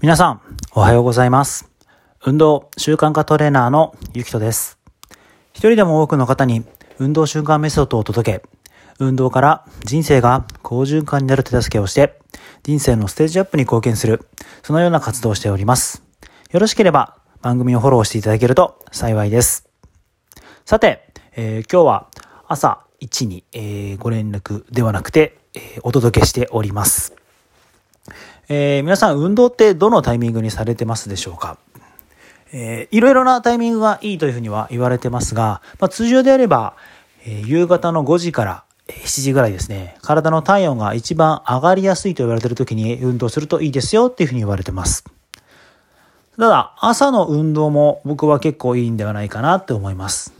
皆さん、おはようございます。運動習慣化トレーナーのゆきとです。一人でも多くの方に運動習慣メソッドを届け、運動から人生が好循環になる手助けをして、人生のステージアップに貢献する、そのような活動をしております。よろしければ番組をフォローしていただけると幸いです。さて、えー今日は朝1に、えーご連絡ではなくて、えーお届けしております。えー皆さん運動ってどのタイミングにされてますでしょうか？えーいろいろなタイミングがいいというふうには言われてますが、まあ、通常であれば、えー夕方の5時から7時ぐらいですね、体の体温が一番上がりやすいと言われている時に運動するといいですよっていうふうに言われてます。ただ、朝の運動も僕は結構いいんではないかなって思います。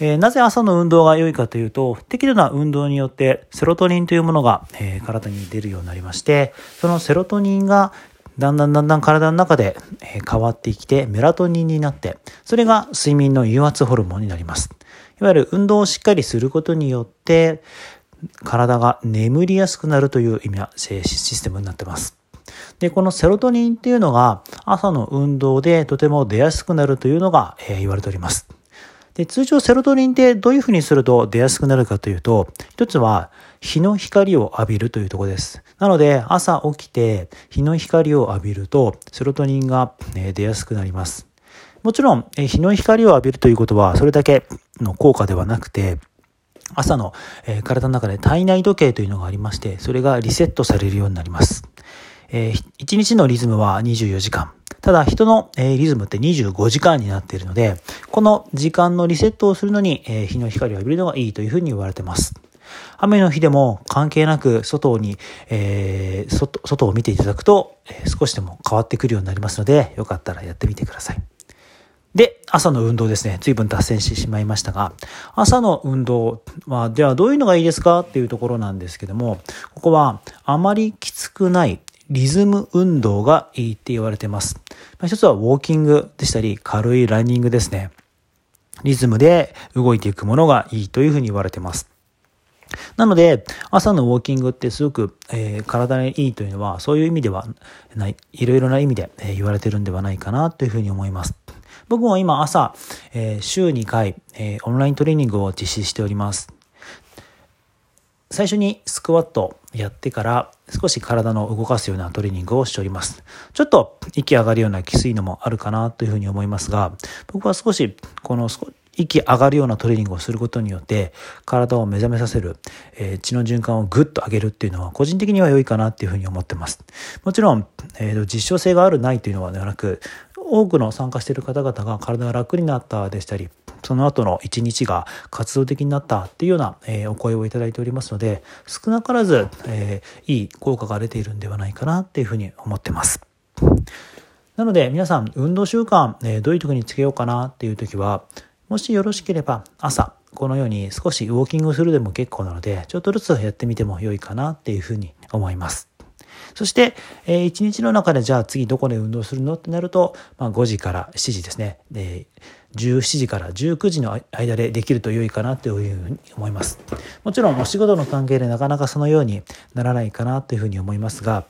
えーなぜ朝の運動が良いかというと、適度な運動によってセロトニンというものが、えー体に出るようになりまして、そのセロトニンがだんだんだんだん体の中でえ変わってきてメラトニンになって、それが睡眠の誘発ホルモンになります。いわゆる運動をしっかりすることによって、体が眠りやすくなるという意味はシステムになってます。で、このセロトニンっていうのが朝の運動でとても出やすくなるというのが、えー言われております。で、通常セロトニンってどういうふうにすると出やすくなるかというと、一つは日の光を浴びるというところです。なので、朝起きて日の光を浴びると、セロトニンが出やすくなります。もちろん、日の光を浴びるということは、それだけの効果ではなくて、朝の、体の中で体内時計というのがありまして、それがリセットされるようになります。え1日のリズムは24時間。ただ人の、えリズムって25時間になっているので、この時間のリセットをするのに、え日の光を浴びるのがいいというふうに言われてます。雨の日でも関係なく外に、えー外、外を見ていただくと、え少しでも変わってくるようになりますので、よかったらやってみてください。で、朝の運動ですね。随分脱線してしまいましたが、朝の運動は、ではどういうのがいいですかっていうところなんですけども、ここはあまりきつくないリズム運動がいいって言われてます。まあ一つはウォーキングでしたり、軽いランニングですね。リズムで動いていくものがいいというふうに言われてます。なので、朝のウォーキングってすごく、えー体にいいというのは、そういう意味ではない、いろいろな意味で、えー言われてるんではないかなというふうに思います。僕も今朝、えー週2回、えオンライントレーニングを実施しております。最初にスクワットやってから少し体の動かすようなトレーニングをしております。ちょっと息上がるようなきついのもあるかなというふうに思いますが、僕は少しこの息上がるようなトレーニングをすることによって体を目覚めさせる、えー血の循環をぐっと上げるっていうのは個人的には良いかなっていうふうに思ってます。もちろん、えー実証性があるないというのはではなく、多くの参加している方々が体が楽になったでしたり、その後の一日が活動的になったっていうような、えーお声をいただいておりますので、少なからず、えーいい効果が出ているんではないかなっていうふうに思ってます。なので皆さん運動習慣、えーどういう時につけようかなっていう時は、もしよろしければ朝、このように少しウォーキングするでも結構なので、ちょっとずつやってみても良いかなっていうふうに思います。そして、えー一日の中でじゃあ次どこで運動するのってなると、まあ、5時から7時ですね。で17時から19時の間でできると良いかなというふうに思います。もちろんお仕事の関係でなかなかそのようにならないかなというふうに思いますが、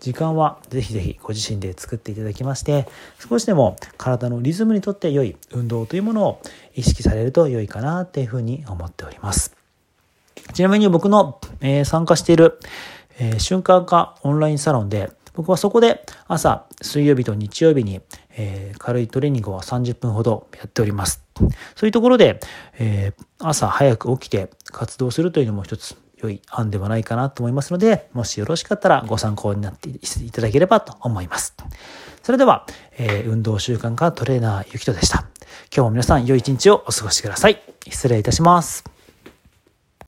時間はぜひぜひご自身で作っていただきまして、少しでも体のリズムにとって良い運動というものを意識されると良いかなというふうに思っております。ちなみに僕の、え参加している、え瞬間化オンラインサロンで、僕はそこで朝、水曜日と日曜日に、えー軽いトレーニングを30分ほどやっております。そういうところで、えー朝早く起きて活動するというのも一つ良い案ではないかなと思いますので、もしよろしかったらご参考になっていただければと思います。それでは、えー運動習慣化トレーナーゆきとでした。今日も皆さん良い一日をお過ごしください。失礼いたします。